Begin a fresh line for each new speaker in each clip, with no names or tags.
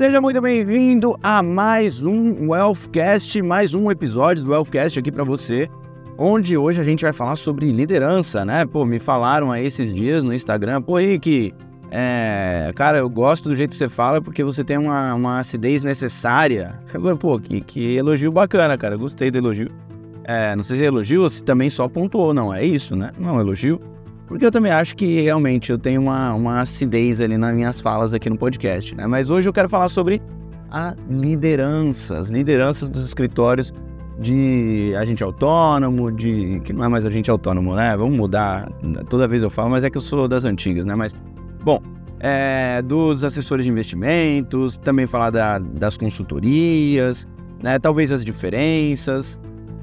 Seja muito bem-vindo a mais um Wealthcast, mais um episódio do Wealthcast aqui para você, onde hoje a gente vai falar sobre liderança, né? Pô, me falaram aí esses dias no Instagram, pô, Rick, é, cara, eu gosto do jeito que você fala porque você tem uma, uma acidez necessária. Pô, que, que elogio bacana, cara, gostei do elogio. É, não sei se é elogio ou se também só pontuou, não, é isso, né? Não é elogio. Porque eu também acho que realmente eu tenho uma, uma acidez ali nas minhas falas aqui no podcast, né? Mas hoje eu quero falar sobre a liderança, as lideranças dos escritórios de agente autônomo, de. que não é mais agente autônomo, né? Vamos mudar. Toda vez eu falo, mas é que eu sou das antigas, né? Mas, bom, é, dos assessores de investimentos, também falar da, das consultorias, né? Talvez as diferenças.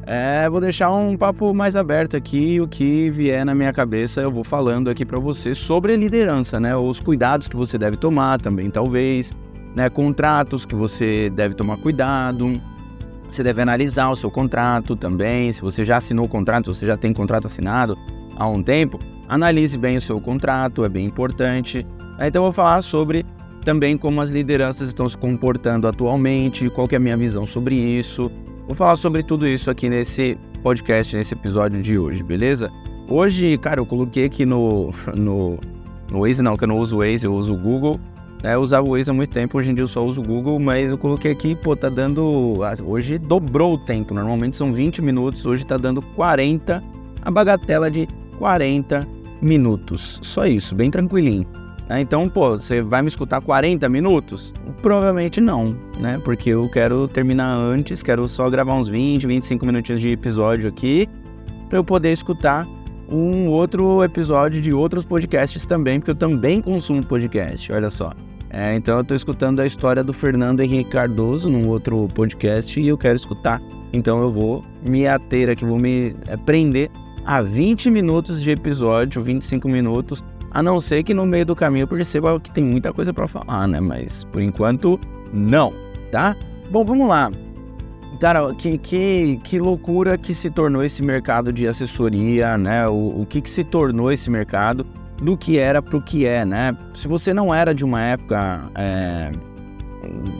É, vou deixar um papo mais aberto aqui, o que vier na minha cabeça eu vou falando aqui para você sobre liderança, né? Os cuidados que você deve tomar também, talvez, né? Contratos que você deve tomar cuidado. Você deve analisar o seu contrato também. Se você já assinou o contrato, se você já tem contrato assinado há um tempo, analise bem o seu contrato, é bem importante. Então eu vou falar sobre também como as lideranças estão se comportando atualmente, qual é a minha visão sobre isso, Vou falar sobre tudo isso aqui nesse podcast, nesse episódio de hoje, beleza? Hoje, cara, eu coloquei aqui no, no, no Waze, não, que eu não uso o Waze, eu uso o Google. É, eu usava o Waze há muito tempo, hoje em dia eu só uso o Google, mas eu coloquei aqui, pô, tá dando. Hoje dobrou o tempo, normalmente são 20 minutos, hoje tá dando 40, a bagatela de 40 minutos. Só isso, bem tranquilinho. Né? Então, pô, você vai me escutar 40 minutos? Provavelmente não, né? Porque eu quero terminar antes, quero só gravar uns 20, 25 minutinhos de episódio aqui, para eu poder escutar um outro episódio de outros podcasts também, porque eu também consumo podcast, olha só. É, então eu estou escutando a história do Fernando Henrique Cardoso num outro podcast e eu quero escutar. Então eu vou me ater aqui, vou me é, prender a 20 minutos de episódio, 25 minutos, a não ser que no meio do caminho eu perceba que tem muita coisa para falar, né? Mas por enquanto, não, tá? Bom, vamos lá. Cara, que, que, que loucura que se tornou esse mercado de assessoria, né? O, o que, que se tornou esse mercado do que era para o que é, né? Se você não era de uma época, é,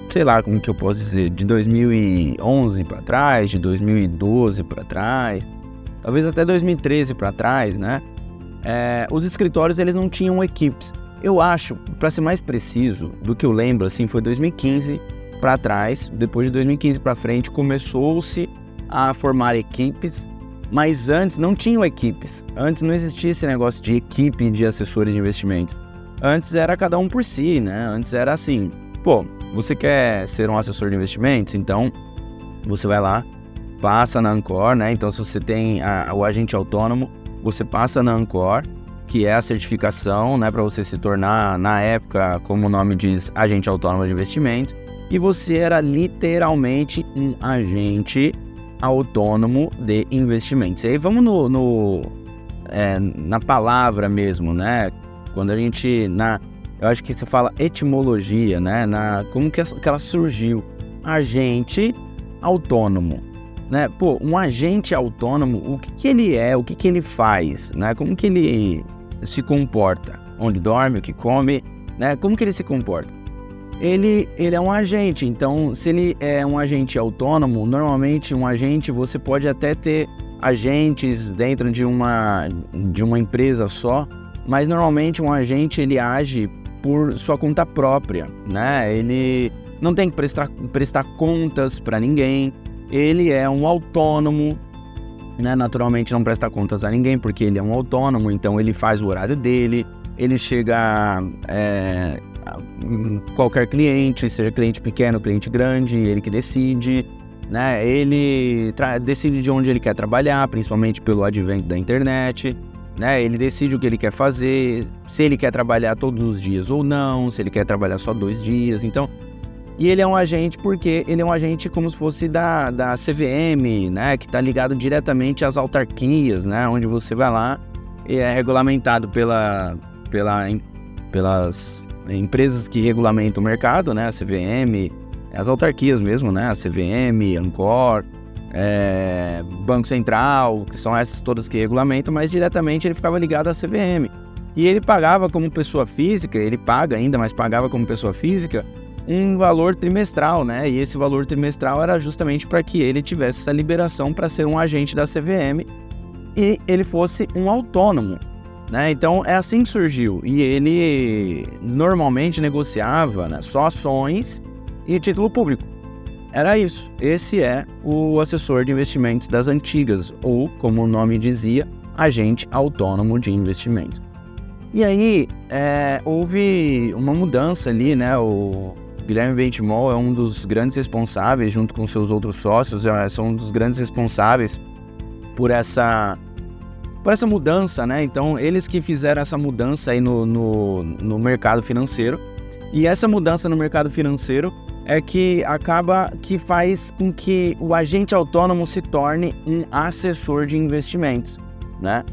sei lá como que eu posso dizer, de 2011 para trás, de 2012 para trás, talvez até 2013 para trás, né? É, os escritórios eles não tinham equipes. Eu acho, para ser mais preciso do que eu lembro, assim, foi 2015 para trás, depois de 2015 para frente começou-se a formar equipes, mas antes não tinham equipes. Antes não existia esse negócio de equipe de assessores de investimento. Antes era cada um por si, né? Antes era assim, pô, você quer ser um assessor de investimentos, então você vai lá, passa na Ancor, né? Então se você tem a, o agente autônomo, você passa na Ancor, que é a certificação, né, para você se tornar, na época, como o nome diz, agente autônomo de investimento, e você era literalmente um agente autônomo de investimentos. E aí vamos no, no é, na palavra mesmo, né? Quando a gente na eu acho que você fala etimologia, né? Na como que ela surgiu? Agente autônomo né? Pô, um agente autônomo, o que, que ele é, o que, que ele faz, né? Como que ele se comporta? Onde dorme, o que come, né? Como que ele se comporta? Ele, ele é um agente, então se ele é um agente autônomo, normalmente um agente você pode até ter agentes dentro de uma, de uma empresa só, mas normalmente um agente ele age por sua conta própria, né? Ele não tem que prestar, prestar contas para ninguém, ele é um autônomo, né? Naturalmente não presta contas a ninguém, porque ele é um autônomo, então ele faz o horário dele, ele chega é, a qualquer cliente, seja cliente pequeno, cliente grande, ele que decide, né? Ele decide de onde ele quer trabalhar, principalmente pelo advento da internet. Né? Ele decide o que ele quer fazer, se ele quer trabalhar todos os dias ou não, se ele quer trabalhar só dois dias. Então, e ele é um agente porque ele é um agente como se fosse da, da CVM, né? Que está ligado diretamente às autarquias, né? Onde você vai lá e é regulamentado pela, pela, pelas empresas que regulamentam o mercado, né? A CVM, as autarquias mesmo, né? A CVM, Ancor, é, Banco Central, que são essas todas que regulamentam, mas diretamente ele ficava ligado à CVM. E ele pagava como pessoa física, ele paga ainda, mas pagava como pessoa física um valor trimestral, né? E esse valor trimestral era justamente para que ele tivesse essa liberação para ser um agente da CVM e ele fosse um autônomo. Né? Então é assim que surgiu. E ele normalmente negociava né, só ações e título público. Era isso. Esse é o assessor de investimentos das antigas, ou como o nome dizia, agente autônomo de investimento. E aí é, houve uma mudança ali, né? O Guilherme Bentimol é um dos grandes responsáveis, junto com seus outros sócios, é, são um dos grandes responsáveis por essa por essa mudança, né? Então, eles que fizeram essa mudança aí no, no, no mercado financeiro. E essa mudança no mercado financeiro é que acaba que faz com que o agente autônomo se torne um assessor de investimentos, né?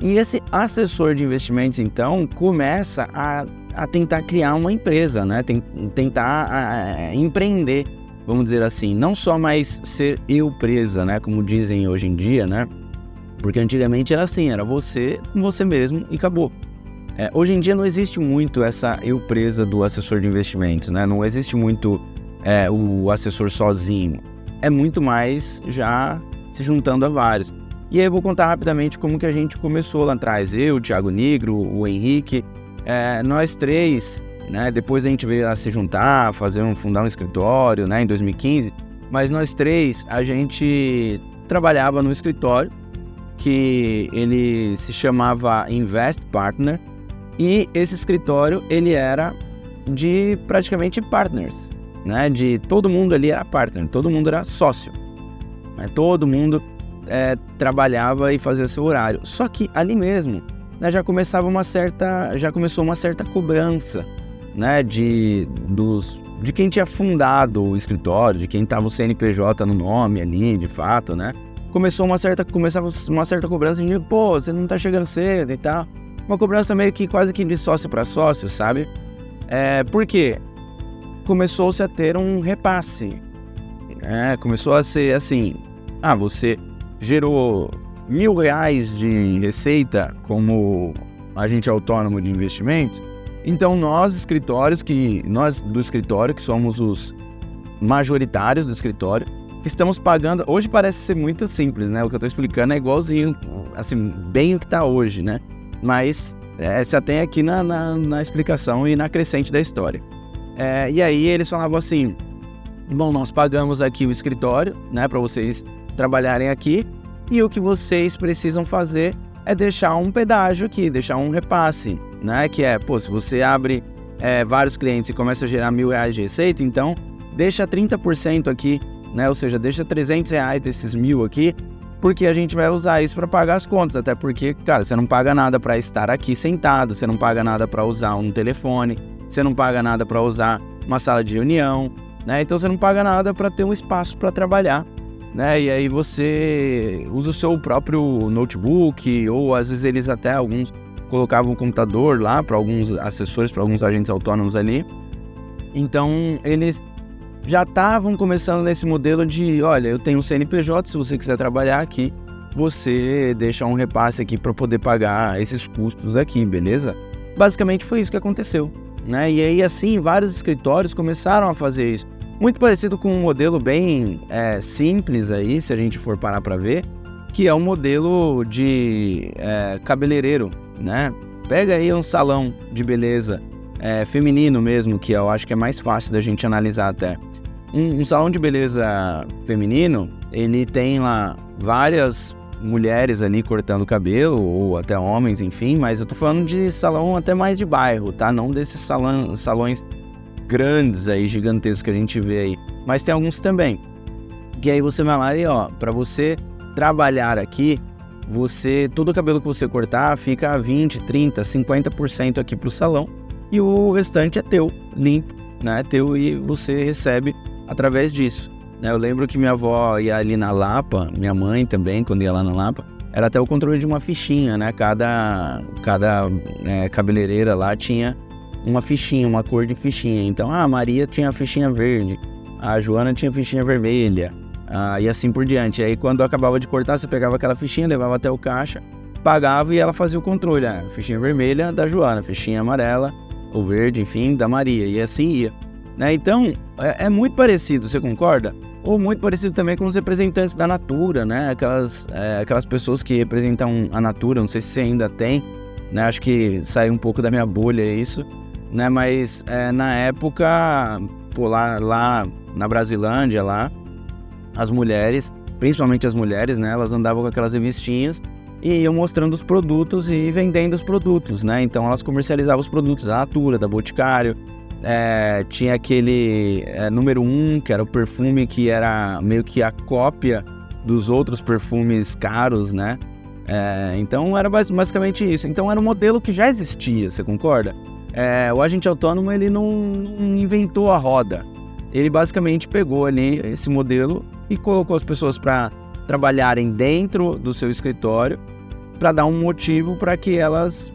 E esse assessor de investimentos, então, começa a, a tentar criar uma empresa, né? Tentar a, a, empreender, vamos dizer assim. Não só mais ser eu presa, né? Como dizem hoje em dia, né? Porque antigamente era assim, era você com você mesmo e acabou. É, hoje em dia não existe muito essa eu presa do assessor de investimentos, né? Não existe muito é, o assessor sozinho. É muito mais já se juntando a vários. E aí eu vou contar rapidamente como que a gente começou lá atrás. Eu, o Thiago Negro, o Henrique, é, nós três, né? Depois a gente veio a se juntar, fazer um, fundar um escritório, né? Em 2015. Mas nós três, a gente trabalhava no escritório que ele se chamava Invest Partner e esse escritório ele era de praticamente partners, né? De todo mundo ali era partner, todo mundo era sócio, né? todo mundo é, trabalhava e fazia seu horário. Só que ali mesmo né, já começava uma certa, já começou uma certa cobrança, né? De dos de quem tinha fundado o escritório, de quem estava o CNPJ no nome ali, de fato, né? começou uma certa, começava uma certa cobrança de, pô, você não tá chegando cedo e tal. Uma cobrança meio que quase que de sócio para sócio, sabe? É, por quê? Começou-se a ter um repasse. É, começou a ser assim, ah, você gerou mil reais de receita como agente autônomo de investimento, então nós escritórios que nós do escritório que somos os majoritários do escritório que estamos pagando. Hoje parece ser muito simples, né? O que eu estou explicando é igualzinho, assim, bem o que está hoje, né? Mas é, atém aqui na, na, na, explicação e na crescente da história. É, e aí eles falavam assim: bom, nós pagamos aqui o escritório, né, para vocês trabalharem aqui, e o que vocês precisam fazer é deixar um pedágio aqui, deixar um repasse, né? Que é, pô, se você abre é, vários clientes e começa a gerar mil reais de receita, então deixa 30% aqui né? Ou seja, deixa 300 reais desses mil aqui, porque a gente vai usar isso para pagar as contas. Até porque, cara, você não paga nada para estar aqui sentado, você não paga nada para usar um telefone, você não paga nada para usar uma sala de reunião, né? Então você não paga nada para ter um espaço para trabalhar. Né? E aí você usa o seu próprio notebook, ou às vezes eles até alguns colocavam um computador lá para alguns assessores, para alguns agentes autônomos ali. Então eles já estavam começando nesse modelo de, olha, eu tenho um CNPJ, se você quiser trabalhar aqui, você deixa um repasse aqui para poder pagar esses custos aqui, beleza? Basicamente foi isso que aconteceu, né? E aí assim vários escritórios começaram a fazer isso, muito parecido com um modelo bem é, simples aí, se a gente for parar para ver, que é um modelo de é, cabeleireiro, né? Pega aí um salão de beleza é, feminino mesmo, que eu acho que é mais fácil da gente analisar até. Um, um, salão de beleza feminino, ele tem lá várias mulheres ali cortando cabelo, ou até homens, enfim, mas eu tô falando de salão até mais de bairro, tá? Não desses salão, salões grandes aí, gigantescos que a gente vê aí. Mas tem alguns também. E aí você vai lá e ó, para você trabalhar aqui, você, todo o cabelo que você cortar fica 20, 30, 50% aqui pro salão e o restante é teu, limpo, né? Teu e você recebe através disso. Né? Eu lembro que minha avó ia ali na Lapa, minha mãe também, quando ia lá na Lapa, era até o controle de uma fichinha, né? Cada, cada é, cabeleireira lá tinha uma fichinha, uma cor de fichinha. Então, ah, a Maria tinha a fichinha verde, a Joana tinha a fichinha vermelha, ah, e assim por diante. Aí, quando acabava de cortar, você pegava aquela fichinha, levava até o caixa, pagava e ela fazia o controle. Ah, fichinha vermelha da Joana, fichinha amarela, ou verde, enfim, da Maria, e assim ia. Né? Então, é, é, muito parecido, você concorda? Ou muito parecido também com os representantes da Natura, né? Aquelas, é, aquelas pessoas que representam a Natura, não sei se ainda tem, né? Acho que saiu um pouco da minha bolha isso, né? Mas é, na época, pô, lá, lá na Brasilândia, lá, as mulheres, principalmente as mulheres, né? Elas andavam com aquelas revistinhas e iam mostrando os produtos e vendendo os produtos, né? Então elas comercializavam os produtos da Natura, da Boticário, é, tinha aquele é, número um, que era o perfume que era meio que a cópia dos outros perfumes caros, né? É, então era basicamente isso. Então era um modelo que já existia, você concorda? É, o agente autônomo ele não, não inventou a roda. Ele basicamente pegou ali esse modelo e colocou as pessoas para trabalharem dentro do seu escritório para dar um motivo para que elas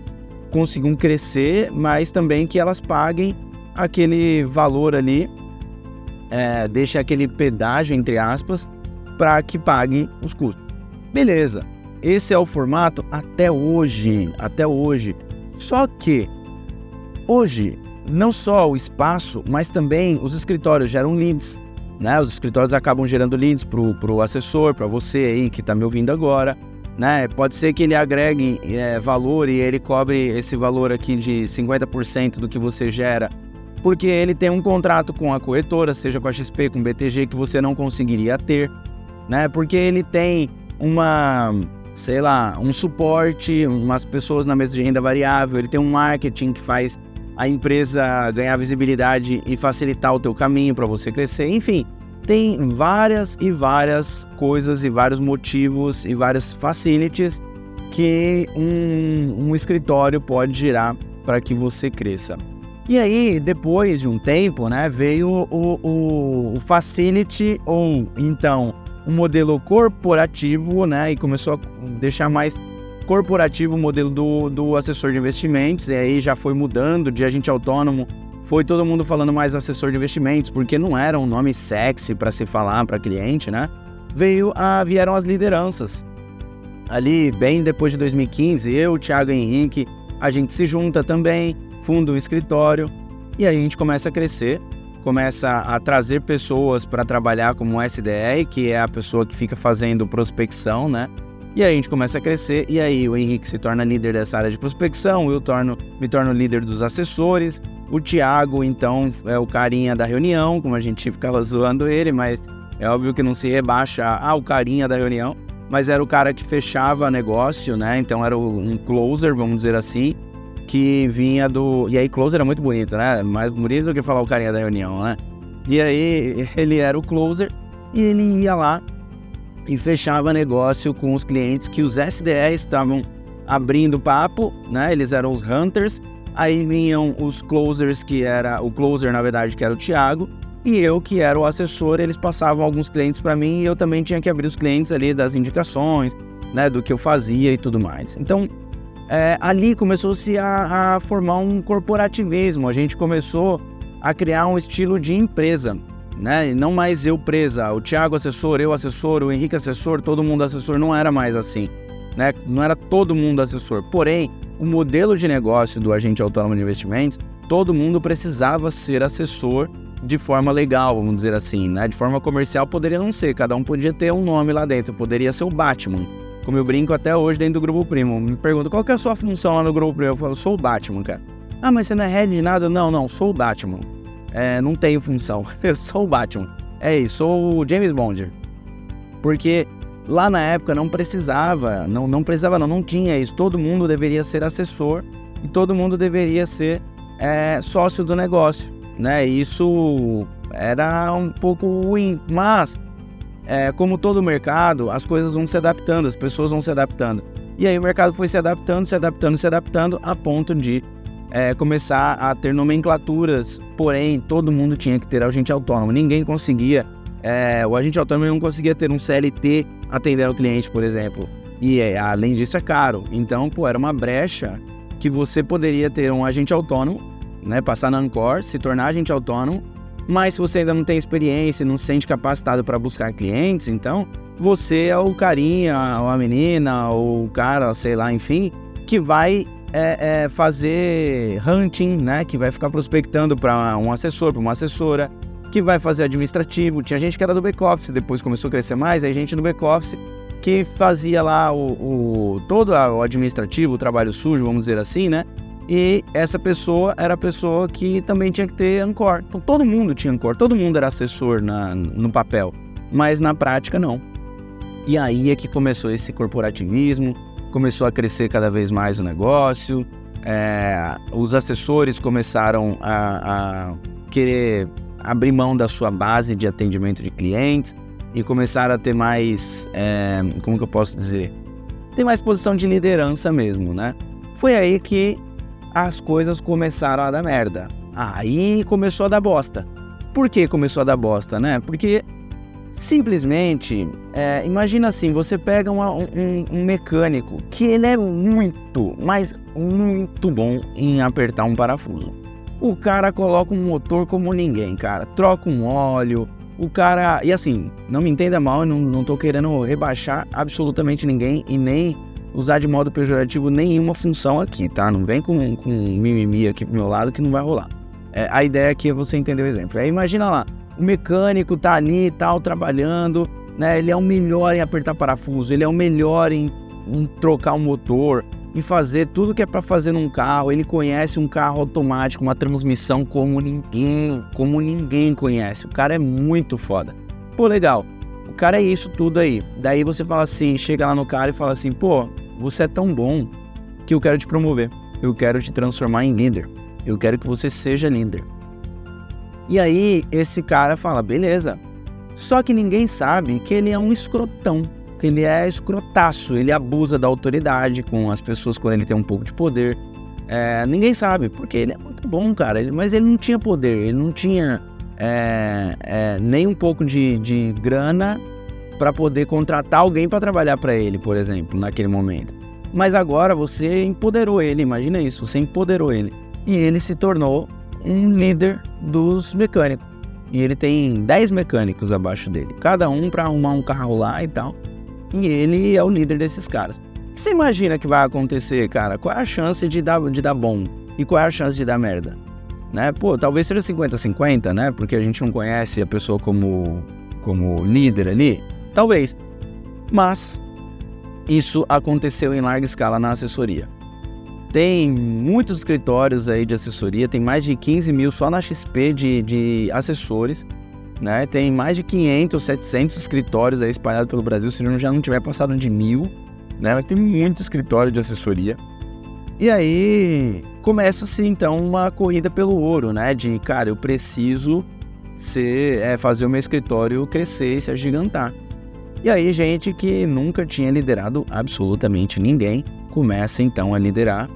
consigam crescer, mas também que elas paguem aquele valor ali, é, deixa aquele pedágio, entre aspas, para que paguem os custos. Beleza, esse é o formato até hoje, até hoje. Só que hoje, não só o espaço, mas também os escritórios geram leads. Né? Os escritórios acabam gerando leads para o assessor, para você aí que está me ouvindo agora. Né? Pode ser que ele agregue é, valor e ele cobre esse valor aqui de 50% do que você gera porque ele tem um contrato com a corretora, seja com a XP, com o BTG, que você não conseguiria ter, né? Porque ele tem uma, sei lá, um suporte, umas pessoas na mesa de renda variável, ele tem um marketing que faz a empresa ganhar visibilidade e facilitar o teu caminho para você crescer, enfim, tem várias e várias coisas e vários motivos e vários facilities que um, um escritório pode gerar para que você cresça. E aí, depois de um tempo, né, veio o, o, o Facility, ou então um modelo corporativo, né, e começou a deixar mais corporativo o modelo do, do assessor de investimentos, e aí já foi mudando de agente autônomo, foi todo mundo falando mais assessor de investimentos, porque não era um nome sexy para se falar para cliente, né? Veio a, vieram as lideranças. Ali, bem depois de 2015, eu, Thiago Henrique, a gente se junta também, funda um escritório e a gente começa a crescer, começa a trazer pessoas para trabalhar como SDR, que é a pessoa que fica fazendo prospecção, né? E aí a gente começa a crescer, e aí o Henrique se torna líder dessa área de prospecção, eu torno, me torno líder dos assessores, o Thiago, então, é o carinha da reunião, como a gente ficava zoando ele, mas é óbvio que não se rebaixa ao carinha da reunião, mas era o cara que fechava negócio, né? Então era um closer, vamos dizer assim, que vinha do. E aí, closer é muito bonito, né? Mais bonito do que falar o carinha da reunião, né? E aí, ele era o closer e ele ia lá e fechava negócio com os clientes que os SDRs estavam abrindo papo, né? Eles eram os hunters. Aí vinham os closers, que era o closer, na verdade, que era o Thiago, e eu, que era o assessor, eles passavam alguns clientes para mim e eu também tinha que abrir os clientes ali das indicações, né, do que eu fazia e tudo mais. Então, é, ali começou-se a, a formar um corporativismo. A gente começou a criar um estilo de empresa, né? não mais eu presa, o Thiago assessor, eu assessor, o Henrique assessor, todo mundo assessor, não era mais assim, né? Não era todo mundo assessor. Porém, o modelo de negócio do agente autônomo de investimentos, todo mundo precisava ser assessor de forma legal, vamos dizer assim, né? De forma comercial poderia não ser, cada um podia ter um nome lá dentro, poderia ser o Batman, como eu brinco até hoje dentro do Grupo Primo. Me pergunta qual que é a sua função lá no Grupo Primo. Eu falo, sou o Batman, cara. Ah, mas você não é head de nada? Não, não, sou o Batman. É, não tenho função. Eu sou o Batman. É isso, sou o James Bond. Porque lá na época não precisava, não, não precisava não, não tinha isso. Todo mundo deveria ser assessor e todo mundo deveria ser é, sócio do negócio, né? Isso era um pouco ruim, mas é, como todo mercado, as coisas vão se adaptando, as pessoas vão se adaptando. E aí o mercado foi se adaptando, se adaptando, se adaptando, a ponto de é, começar a ter nomenclaturas, porém todo mundo tinha que ter agente autônomo. Ninguém conseguia, é, o agente autônomo não conseguia ter um CLT atendendo o cliente, por exemplo. E é, além disso é caro. Então, pô, era uma brecha que você poderia ter um agente autônomo, né, passar na Ancor, se tornar agente autônomo mas se você ainda não tem experiência, não se sente capacitado para buscar clientes, então você é o carinha, ou a menina, ou o cara, sei lá, enfim, que vai é, é fazer hunting, né? Que vai ficar prospectando para um assessor, para uma assessora, que vai fazer administrativo. Tinha gente que era do back-office, depois começou a crescer mais, aí gente do back-office que fazia lá o, o, todo o administrativo, o trabalho sujo, vamos dizer assim, né? E essa pessoa era a pessoa que também tinha que ter Ancor. Então todo mundo tinha Ancor, todo mundo era assessor na, no papel, mas na prática não. E aí é que começou esse corporativismo, começou a crescer cada vez mais o negócio, é, os assessores começaram a, a querer abrir mão da sua base de atendimento de clientes e começaram a ter mais, é, como que eu posso dizer, ter mais posição de liderança mesmo, né? Foi aí que as coisas começaram a dar merda. Aí começou a dar bosta. Por que começou a dar bosta, né? Porque simplesmente, é, imagina assim, você pega uma, um, um mecânico que ele é muito, mas muito bom em apertar um parafuso. O cara coloca um motor como ninguém, cara. Troca um óleo, o cara. E assim, não me entenda mal, eu não, não tô querendo rebaixar absolutamente ninguém e nem usar de modo pejorativo nenhuma função aqui, tá? Não vem com, com mimimi aqui pro meu lado que não vai rolar. É, a ideia aqui é você entender o exemplo. É, imagina lá, o mecânico tá ali e tal, trabalhando, né? Ele é o melhor em apertar parafuso, ele é o melhor em, em trocar um motor, em fazer tudo que é para fazer num carro. Ele conhece um carro automático, uma transmissão como ninguém, como ninguém conhece. O cara é muito foda. Pô, legal. O cara é isso tudo aí. Daí você fala assim, chega lá no cara e fala assim, pô, você é tão bom que eu quero te promover. Eu quero te transformar em líder. Eu quero que você seja líder. E aí esse cara fala, beleza. Só que ninguém sabe que ele é um escrotão que ele é escrotaço, ele abusa da autoridade com as pessoas quando ele tem um pouco de poder. É, ninguém sabe, porque ele é muito bom, cara, ele, mas ele não tinha poder, ele não tinha é, é, nem um pouco de, de grana para poder contratar alguém para trabalhar para ele, por exemplo, naquele momento. Mas agora você empoderou ele, imagina isso, você empoderou ele. E ele se tornou um líder dos mecânicos. E ele tem 10 mecânicos abaixo dele, cada um para arrumar um carro lá e tal. E ele é o líder desses caras. Você imagina que vai acontecer, cara? Qual é a chance de dar, de dar bom? E qual é a chance de dar merda? Né? Pô, talvez seja 50-50, né? Porque a gente não conhece a pessoa como, como líder ali. Talvez. Mas isso aconteceu em larga escala na assessoria. Tem muitos escritórios aí de assessoria, tem mais de 15 mil só na XP de, de assessores né? Tem mais de 500, 700 escritórios aí espalhados pelo Brasil, se já não tiver passado de mil, né? Tem muito escritório de assessoria. E aí começa-se então uma corrida pelo ouro, né? De cara, eu preciso ser, é, fazer o meu escritório crescer e se agigantar. E aí, gente que nunca tinha liderado absolutamente ninguém começa então a liderar.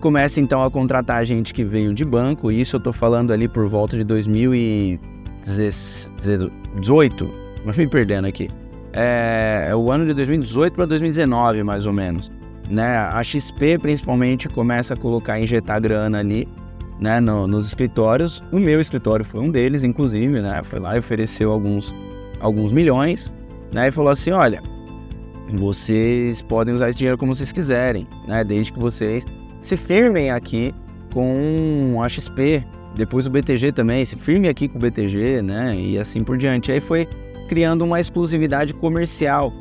Começa então a contratar gente que veio de banco, isso eu tô falando ali por volta de 2000 e 18, mas me perdendo aqui. É, é, o ano de 2018 para 2019, mais ou menos. Né? A XP, principalmente, começa a colocar, injetar grana ali né, no, nos escritórios. O meu escritório foi um deles, inclusive, né? Foi lá e ofereceu alguns, alguns milhões, né? E falou assim, olha, vocês podem usar esse dinheiro como vocês quiserem, né? Desde que vocês se firmem aqui com a XP, depois o BTG também, se firme aqui com o BTG, né? E assim por diante. Aí foi criando uma exclusividade comercial,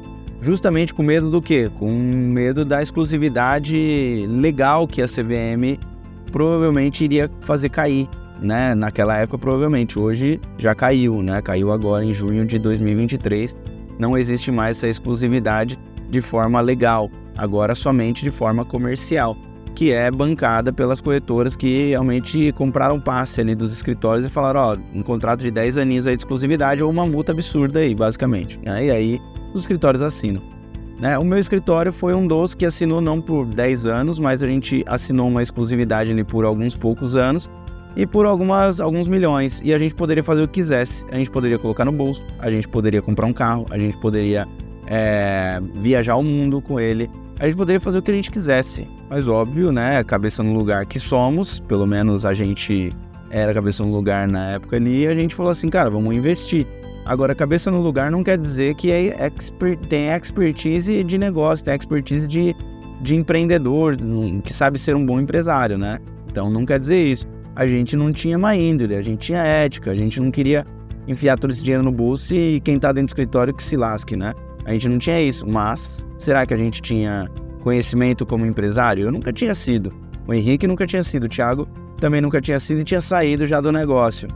justamente com medo do quê? Com medo da exclusividade legal que a CVM provavelmente iria fazer cair, né? Naquela época provavelmente, hoje já caiu, né? Caiu agora em junho de 2023. Não existe mais essa exclusividade de forma legal, agora somente de forma comercial que é bancada pelas corretoras que realmente compraram passe ali dos escritórios e falaram, ó, um contrato de 10 aninhos aí de exclusividade ou uma multa absurda aí, basicamente. E aí os escritórios assinam. Né? O meu escritório foi um dos que assinou não por 10 anos, mas a gente assinou uma exclusividade ali por alguns poucos anos e por algumas, alguns milhões. E a gente poderia fazer o que quisesse. A gente poderia colocar no bolso, a gente poderia comprar um carro, a gente poderia é, viajar o mundo com ele a gente poderia fazer o que a gente quisesse. Mas óbvio, né? Cabeça no lugar que somos, pelo menos a gente era cabeça no lugar na época ali, e a gente falou assim, cara, vamos investir. Agora, cabeça no lugar não quer dizer que é expert, tem expertise de negócio, tem expertise de, de empreendedor que sabe ser um bom empresário, né? Então não quer dizer isso. A gente não tinha má índole, a gente tinha ética, a gente não queria enfiar todo esse dinheiro no bolso e quem tá dentro do escritório que se lasque, né? A gente não tinha isso, mas será que a gente tinha conhecimento como empresário? Eu nunca tinha sido. O Henrique nunca tinha sido, o Thiago também nunca tinha sido e tinha saído já do negócio.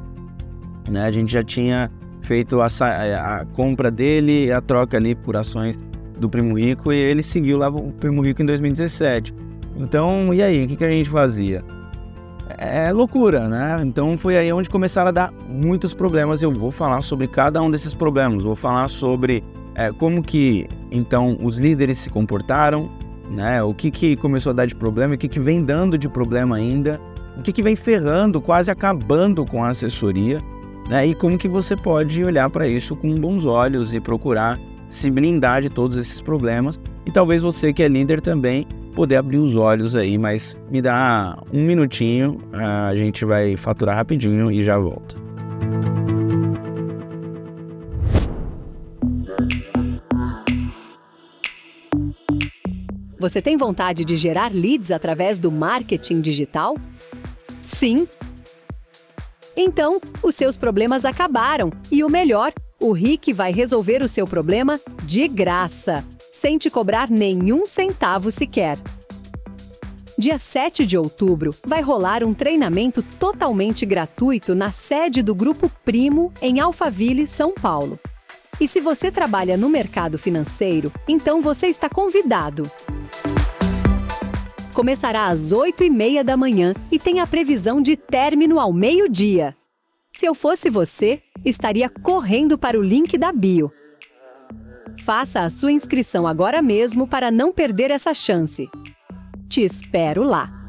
Né? A gente já tinha feito a, a compra dele, a troca ali por ações do Primo Rico e ele seguiu lá o Primo Rico em 2017. Então, e aí, o que, que a gente fazia? É loucura, né? Então foi aí onde começaram a dar muitos problemas. Eu vou falar sobre cada um desses problemas. Vou falar sobre é, como que então os líderes se comportaram, né? O que, que começou a dar de problema, o que, que vem dando de problema ainda, o que, que vem ferrando, quase acabando com a assessoria, né? E como que você pode olhar para isso com bons olhos e procurar se blindar de todos esses problemas. E talvez você que é líder também poder abrir os olhos aí, mas me dá um minutinho, a gente vai faturar rapidinho e já volta.
Você tem vontade de gerar leads através do marketing digital? Sim? Então, os seus problemas acabaram e o melhor, o Rick vai resolver o seu problema de graça, sem te cobrar nenhum centavo sequer. Dia 7 de outubro vai rolar um treinamento totalmente gratuito na sede do Grupo Primo, em Alphaville, São Paulo. E se você trabalha no mercado financeiro, então você está convidado começará às 8 e meia da manhã e tem a previsão de término ao meio-dia. Se eu fosse você, estaria correndo para o link da bio. Faça a sua inscrição agora mesmo para não perder essa chance. Te espero lá!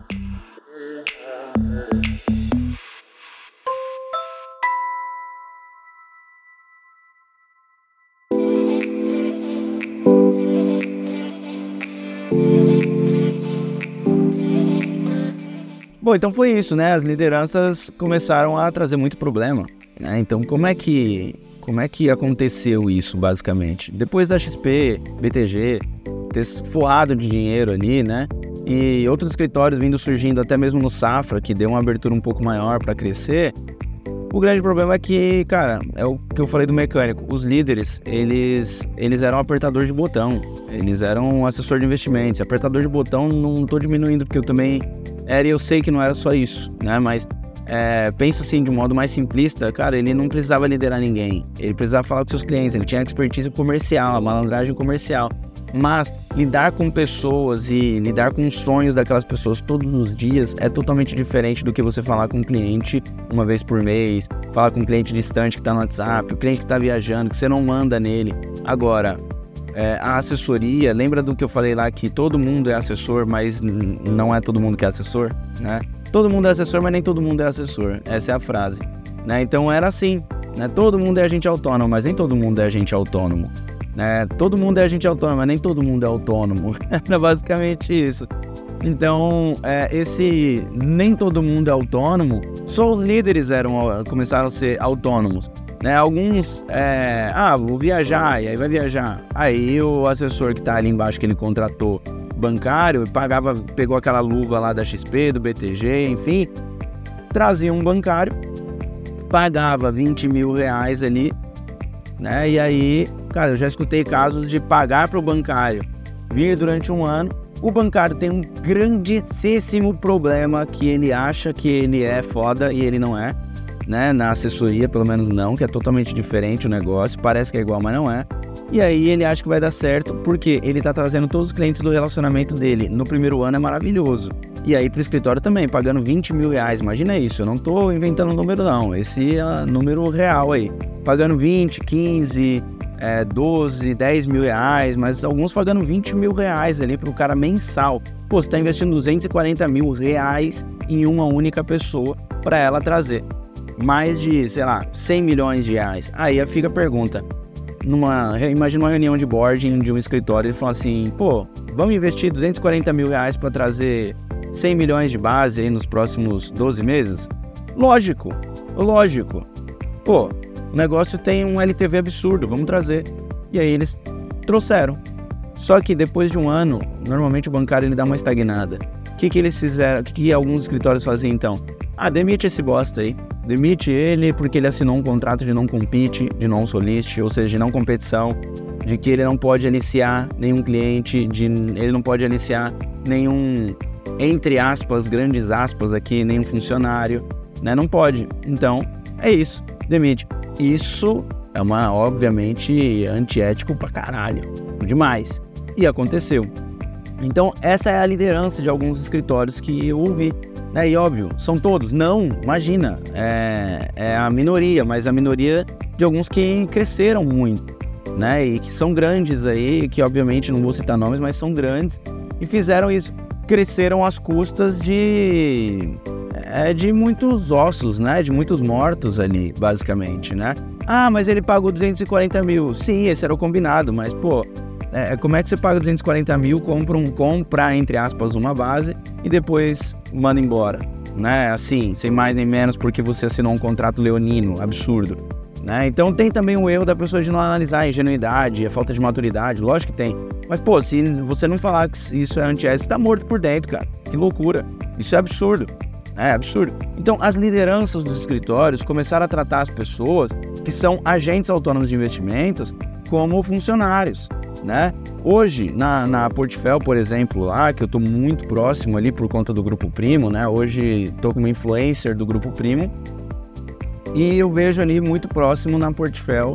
Bom, então foi isso, né? As lideranças começaram a trazer muito problema. Né? Então, como é que como é que aconteceu isso, basicamente? Depois da XP, BTG, ter forrado de dinheiro ali, né? E outros escritórios vindo surgindo, até mesmo no Safra, que deu uma abertura um pouco maior para crescer. O grande problema é que, cara, é o que eu falei do mecânico. Os líderes, eles, eles eram apertador de botão. Eles eram assessor de investimentos. Apertador de botão, não tô diminuindo, porque eu também era e eu sei que não era só isso, né? Mas é, penso assim, de um modo mais simplista, cara, ele não precisava liderar ninguém. Ele precisava falar com seus clientes, ele tinha expertise comercial, malandragem comercial. Mas lidar com pessoas e lidar com os sonhos daquelas pessoas todos os dias é totalmente diferente do que você falar com um cliente uma vez por mês, falar com um cliente distante que está no WhatsApp, o cliente que está viajando, que você não manda nele. Agora, é, a assessoria, lembra do que eu falei lá que todo mundo é assessor, mas não é todo mundo que é assessor, né? Todo mundo é assessor, mas nem todo mundo é assessor. Essa é a frase, né? Então era assim, né? Todo mundo é agente autônomo, mas nem todo mundo é agente autônomo. Né? Todo mundo é agente autônomo, mas nem todo mundo é autônomo. Era basicamente isso. Então, é, esse nem todo mundo é autônomo, só os líderes eram, começaram a ser autônomos. Né? Alguns, é, ah, vou viajar, e aí vai viajar. Aí o assessor que está ali embaixo que ele contratou, bancário, pagava, pegou aquela luva lá da XP, do BTG, enfim, trazia um bancário, pagava 20 mil reais ali, né? E aí, cara, eu já escutei casos de pagar para o bancário vir durante um ano. O bancário tem um grandíssimo problema que ele acha que ele é foda e ele não é né? Na assessoria, pelo menos não, que é totalmente diferente o negócio, parece que é igual, mas não é. E aí ele acha que vai dar certo porque ele tá trazendo todos os clientes do relacionamento dele. No primeiro ano é maravilhoso. E aí pro escritório também, pagando 20 mil reais. Imagina isso, eu não tô inventando número não. Esse é número real aí. Pagando 20, 15, é, 12, 10 mil reais, mas alguns pagando 20 mil reais ali pro cara mensal. Pô, você tá investindo 240 mil reais em uma única pessoa para ela trazer mais de, sei lá, 100 milhões de reais. Aí fica a pergunta. Numa, imagina uma reunião de board de um escritório e fala assim, pô, vamos investir 240 mil reais para trazer 100 milhões de base aí nos próximos 12 meses? Lógico, lógico. Pô, o negócio tem um LTV absurdo, vamos trazer. E aí eles trouxeram. Só que depois de um ano, normalmente o bancário ele dá uma estagnada. O que, que eles fizeram? O que, que alguns escritórios fazem então? Ah, demite esse bosta aí. Demite ele porque ele assinou um contrato de não compete, de não solicite, ou seja, de não competição, de que ele não pode aliciar nenhum cliente, de ele não pode aliciar nenhum, entre aspas, grandes aspas aqui, nenhum funcionário, né? Não pode. Então, é isso. Demite. Isso é uma, obviamente, antiético pra caralho. Demais. E aconteceu. Então, essa é a liderança de alguns escritórios que eu ouvi. Né? E óbvio, são todos? Não, imagina. É, é a minoria, mas a minoria de alguns que cresceram muito. Né? E que são grandes aí, que obviamente não vou citar nomes, mas são grandes e fizeram isso. Cresceram às custas de é de muitos ossos, né? De muitos mortos ali, basicamente, né? Ah, mas ele pagou 240 mil. Sim, esse era o combinado, mas, pô, é, como é que você paga 240 mil, compra, um, compra, entre aspas, uma base e depois manda embora? Né? Assim, sem mais nem menos, porque você assinou um contrato leonino, absurdo. Né? Então tem também o erro da pessoa de não analisar a ingenuidade, a falta de maturidade, lógico que tem. Mas, pô, se você não falar que isso é antiético, você tá morto por dentro, cara. Que loucura. Isso é absurdo. É absurdo. Então, as lideranças dos escritórios começaram a tratar as pessoas que são agentes autônomos de investimentos como funcionários, né? Hoje, na, na Portfel, por exemplo, lá, que eu estou muito próximo ali por conta do Grupo Primo, né? Hoje estou como influencer do Grupo Primo e eu vejo ali muito próximo na Portfel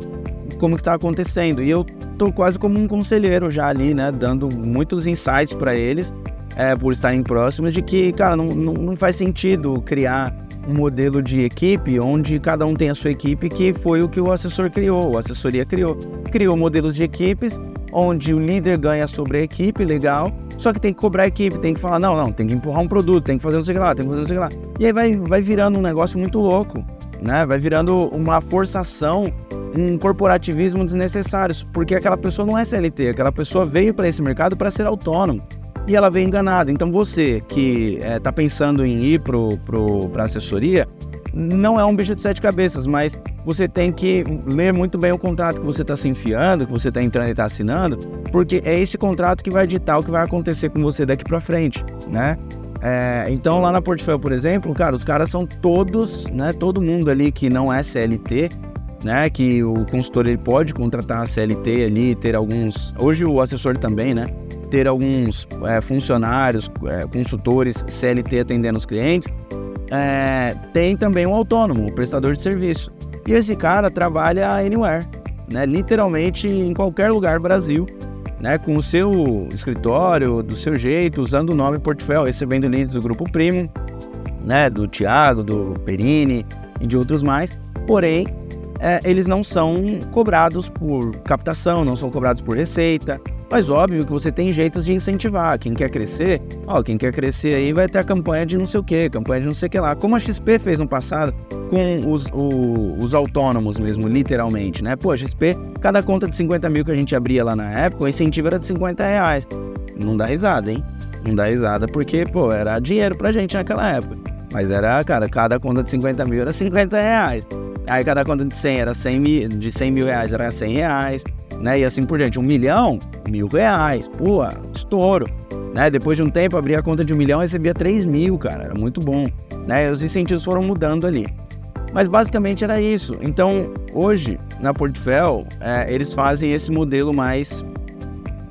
como que está acontecendo. E eu estou quase como um conselheiro já ali, né? Dando muitos insights para eles é, por estarem próximos, de que, cara, não, não, não faz sentido criar um modelo de equipe onde cada um tem a sua equipe, que foi o que o assessor criou, a assessoria criou. Criou modelos de equipes onde o líder ganha sobre a equipe, legal, só que tem que cobrar a equipe, tem que falar, não, não, tem que empurrar um produto, tem que fazer não sei o que lá, tem que fazer não sei o que lá. E aí vai, vai virando um negócio muito louco, né? Vai virando uma forçação, um corporativismo desnecessário, porque aquela pessoa não é CLT, aquela pessoa veio para esse mercado para ser autônomo e ela vem enganada. Então você que está eh, é, pensando em ir para a assessoria, não é um bicho de sete cabeças, mas você tem que ler muito bem o contrato que você está se enfiando, que você está entrando e está assinando, porque é esse contrato que vai ditar o que vai acontecer com você daqui para frente, né? É, então lá na Portfólio, por exemplo, cara, os caras são todos, né? Todo mundo ali que não é CLT, né? Que o consultor ele pode contratar a CLT ali, ter alguns. Hoje o assessor também, né? Ter alguns é, funcionários, é, consultores CLT atendendo os clientes, é, tem também um autônomo, o prestador de serviço. E esse cara trabalha anywhere, né? literalmente em qualquer lugar do Brasil, né? com o seu escritório, do seu jeito, usando o nome Portfólio, recebendo leads do Grupo Primo, né? do Thiago, do Perini e de outros mais. Porém, é, eles não são cobrados por captação, não são cobrados por receita, mas óbvio que você tem jeitos de incentivar. Quem quer crescer, ó, quem quer crescer aí vai ter a campanha de não sei o que, campanha de não sei o que lá. Como a XP fez no passado com os, o, os autônomos mesmo, literalmente, né? Pô, a XP, cada conta de 50 mil que a gente abria lá na época, o incentivo era de 50 reais. Não dá risada, hein? Não dá risada porque, pô, era dinheiro pra gente naquela época. Mas era, cara, cada conta de 50 mil era 50 reais. Aí cada conta de 100 era 100 mil, de 100 mil reais era 100 reais né? E assim por diante. Um milhão, mil reais, pô, estouro. Né? Depois de um tempo, abri a conta de um milhão e recebia 3 mil, cara. Era muito bom. Né? Os incentivos foram mudando ali. Mas basicamente era isso. Então, hoje, na Portfel, é, eles fazem esse modelo mais,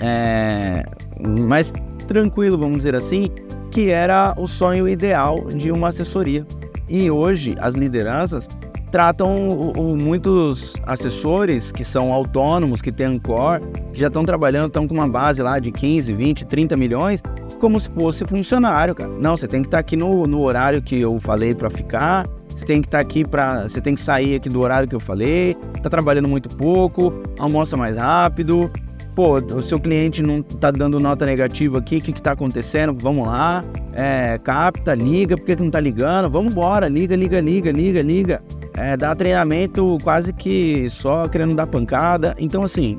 é, mais tranquilo, vamos dizer assim, que era o sonho ideal de uma assessoria. E hoje, as lideranças tratam o, o, muitos assessores que são autônomos, que têm Ancor, que já estão trabalhando, estão com uma base lá de 15, 20, 30 milhões, como se fosse funcionário, cara. Não, você tem que estar tá aqui no, no horário que eu falei para ficar, você tem que estar tá aqui para, você tem que sair aqui do horário que eu falei, tá trabalhando muito pouco, almoça mais rápido. Pô, o seu cliente não tá dando nota negativa aqui, o que que tá acontecendo? Vamos lá, é, capta, liga, por que não tá ligando? Vamos embora, liga, liga, liga, liga, liga é, dá treinamento quase que só querendo dar pancada. Então, assim,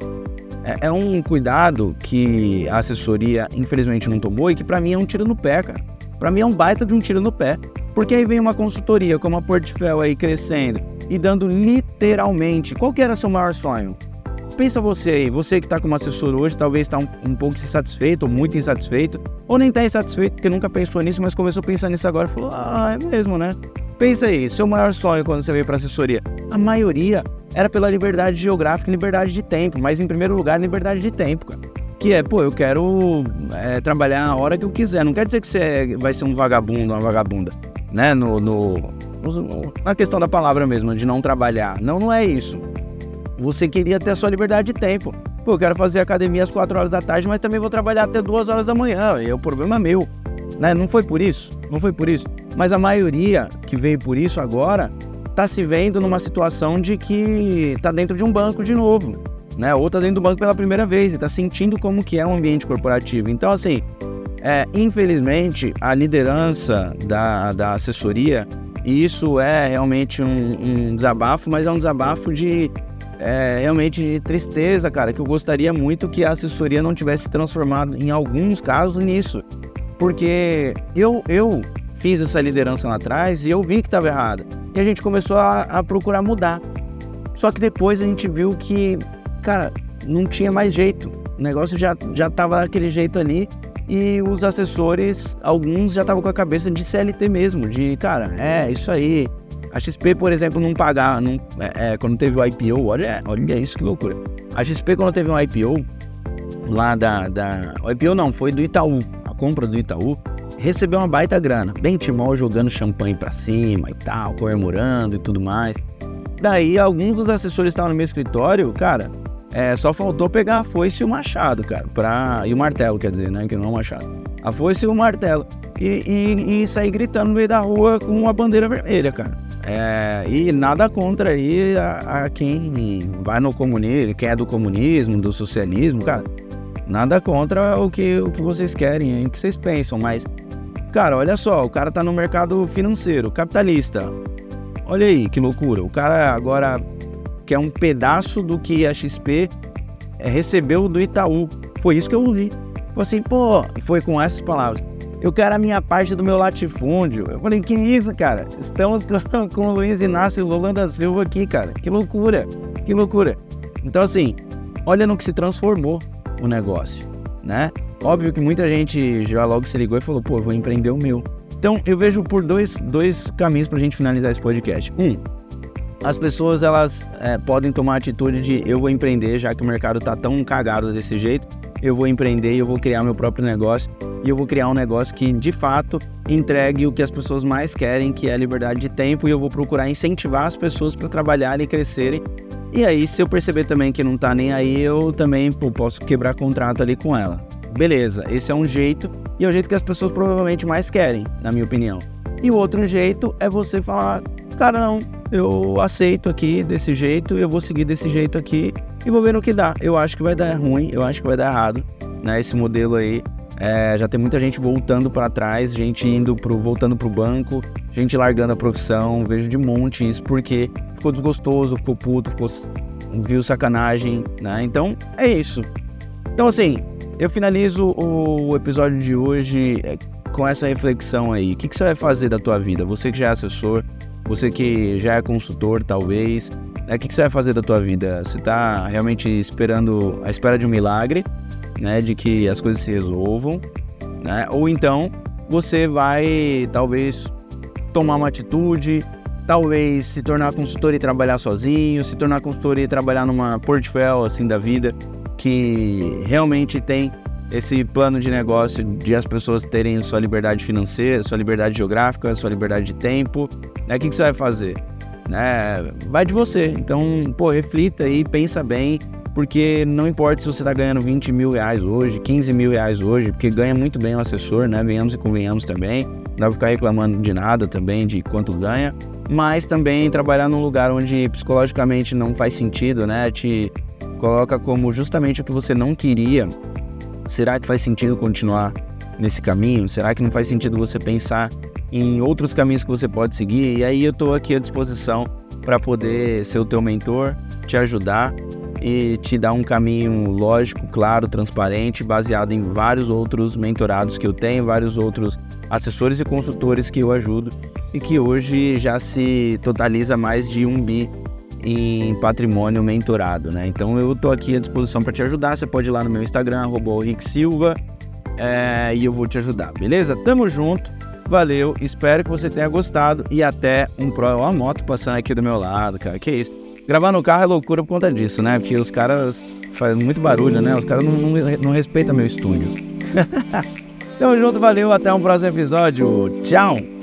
é, é, um cuidado que a assessoria infelizmente não tomou e que para mim é um tiro no pé, cara. Para mim é um baita de um tiro no pé. Porque aí vem uma consultoria como a Portfel aí crescendo e dando literalmente. Qual que era seu maior sonho? pensa você aí, você que está como assessor hoje, talvez está um, um, pouco insatisfeito, ou muito insatisfeito, ou nem está insatisfeito porque nunca pensou nisso, mas começou a pensar nisso agora e falou: ah, é mesmo, né? Pensa aí, seu maior sonho quando você veio para assessoria? A maioria era pela liberdade geográfica e liberdade de tempo, mas em primeiro lugar, liberdade de tempo, cara. Que é, pô, eu quero é, trabalhar a hora que eu quiser. Não quer dizer que você vai ser um vagabundo, uma vagabunda, né? No, no, na questão da palavra mesmo, de não trabalhar. Não, não é isso. Você queria ter a sua liberdade de tempo. Pô, eu quero fazer academia às 4 horas da tarde, mas também vou trabalhar até 2 horas da manhã. E o problema é meu. Né? Não foi por isso. Não foi por isso. Mas a maioria que veio por isso agora está se vendo numa situação de que está dentro de um banco de novo né? Ou tá dentro do banco pela primeira vez e tá sentindo como que é um ambiente corporativo. Então, assim, é, infelizmente, a liderança da, da assessoria, e isso é realmente um, um desabafo, mas é um desabafo de é, realmente de tristeza, cara, que eu gostaria muito que a assessoria não tivesse se transformado em alguns casos nisso. Porque eu, eu fiz essa liderança lá atrás e eu vi que estava errada. E a gente começou a, a procurar mudar. Só que depois a gente viu que cara, não tinha mais jeito. O negócio já, já daquele jeito ali. E os assessores, alguns já estavam com a cabeça de CLT mesmo, de cara, é isso aí. A XP, por exemplo, não pagar, não, é, é, quando teve o IPO, olha, olha isso que loucura. A XP, quando teve um IPO, lá da, da. O IPO não, foi do Itaú, a compra do Itaú, recebeu uma baita grana. Bem Timol jogando champanhe pra cima e tal, comemorando e tudo mais. Daí, alguns dos assessores estavam no meu escritório, cara, é, só faltou pegar a foice e o machado, cara. Pra... E o martelo, quer dizer, né? Que não é o machado. A foice e o martelo. E, e, e sair gritando no meio da rua com uma bandeira vermelha, cara. É, e nada contra aí a, a, quem vai no comunismo, quem é do comunismo, do socialismo, cara. Nada contra o que, o que vocês querem, o que vocês pensam, mas, cara, olha só, o cara tá no mercado financeiro, capitalista. Olha aí que loucura. O cara agora que é um pedaço do que a XP é, recebeu do Itaú. Foi isso que eu ouvi. Foi assim, pô, foi com essas palavras. Eu quero a minha parte do meu latifúndio. Eu falei, que isso, cara? Estamos com o Luiz Inácio Lula da Silva aqui, cara. Que loucura, que loucura. Então, assim, olha no que se transformou o negócio, né? Óbvio que muita gente já logo se ligou e falou, pô, vou empreender o meu. Então, eu vejo por dois, dois caminhos pra gente finalizar esse podcast. Um, as pessoas elas é, podem tomar a atitude de eu vou empreender, já que o mercado está tão cagado desse jeito, eu vou empreender e eu vou criar meu próprio negócio e eu vou criar um negócio que de fato entregue o que as pessoas mais querem, que é a liberdade de tempo, e eu vou procurar incentivar as pessoas para trabalharem e crescerem. E aí, se eu perceber também que não está nem aí, eu também pô, posso quebrar contrato ali com ela. Beleza, esse é um jeito e é o jeito que as pessoas provavelmente mais querem, na minha opinião. E o outro jeito é você falar, cara, não, eu aceito aqui desse jeito, eu vou seguir desse jeito aqui e vou ver no que dá. Eu acho que vai dar ruim, eu acho que vai dar errado, né? Esse modelo aí. É, já tem muita gente voltando para trás, gente indo pro, voltando pro banco, gente largando a profissão, vejo de monte isso porque ficou desgostoso, ficou puto, ficou, viu sacanagem, né? Então é isso. Então assim, eu finalizo o episódio de hoje é, com essa reflexão aí. O que, você vai fazer da tua vida? Você que já é assessor, você que já é consultor, talvez, né? o que, que você vai fazer da tua vida? Você está realmente esperando, a espera de um milagre, né? De que as coisas se resolvam, né? Ou então você vai, talvez, tomar uma atitude, talvez se tornar consultor e trabalhar sozinho, se tornar consultor e trabalhar numa portfólio assim da vida que realmente tem esse plano de negócio de as pessoas terem sua liberdade financeira, sua liberdade geográfica, sua liberdade de tempo, né? O que, que você vai fazer? Né? Vai de você. Então, pô, reflita aí, pensa bem, porque não importa se você está ganhando 20 mil reais hoje, 15 mil reais hoje, porque ganha muito bem o assessor, né? Venhamos e convenhamos também. Não dá pra ficar reclamando de nada também, de quanto ganha. Mas também trabalhar num lugar onde psicologicamente não faz sentido, né? Te coloca como justamente o que você não queria será que faz sentido continuar nesse caminho? Será que não faz sentido você pensar em outros caminhos que você pode seguir? E aí eu estou aqui à disposição para poder ser o teu mentor, te ajudar e te dar um caminho lógico, claro, transparente, baseado em vários outros mentorados que eu tenho, vários outros assessores e consultores que eu ajudo e que hoje já se totaliza mais de um bi em patrimônio mentorado, né? Então eu tô aqui à disposição para te ajudar. Você pode ir lá no meu Instagram, Rick Silva, é, e eu vou te ajudar, beleza? Tamo junto, valeu, espero que você tenha gostado e até um próximo. Ó, a moto passando aqui do meu lado, cara, que isso. Gravar no carro é loucura por conta disso, né? Porque os caras fazem muito barulho, né? Os caras não, não, não respeitam meu estúdio. Tamo junto, valeu, até um próximo episódio. Tchau!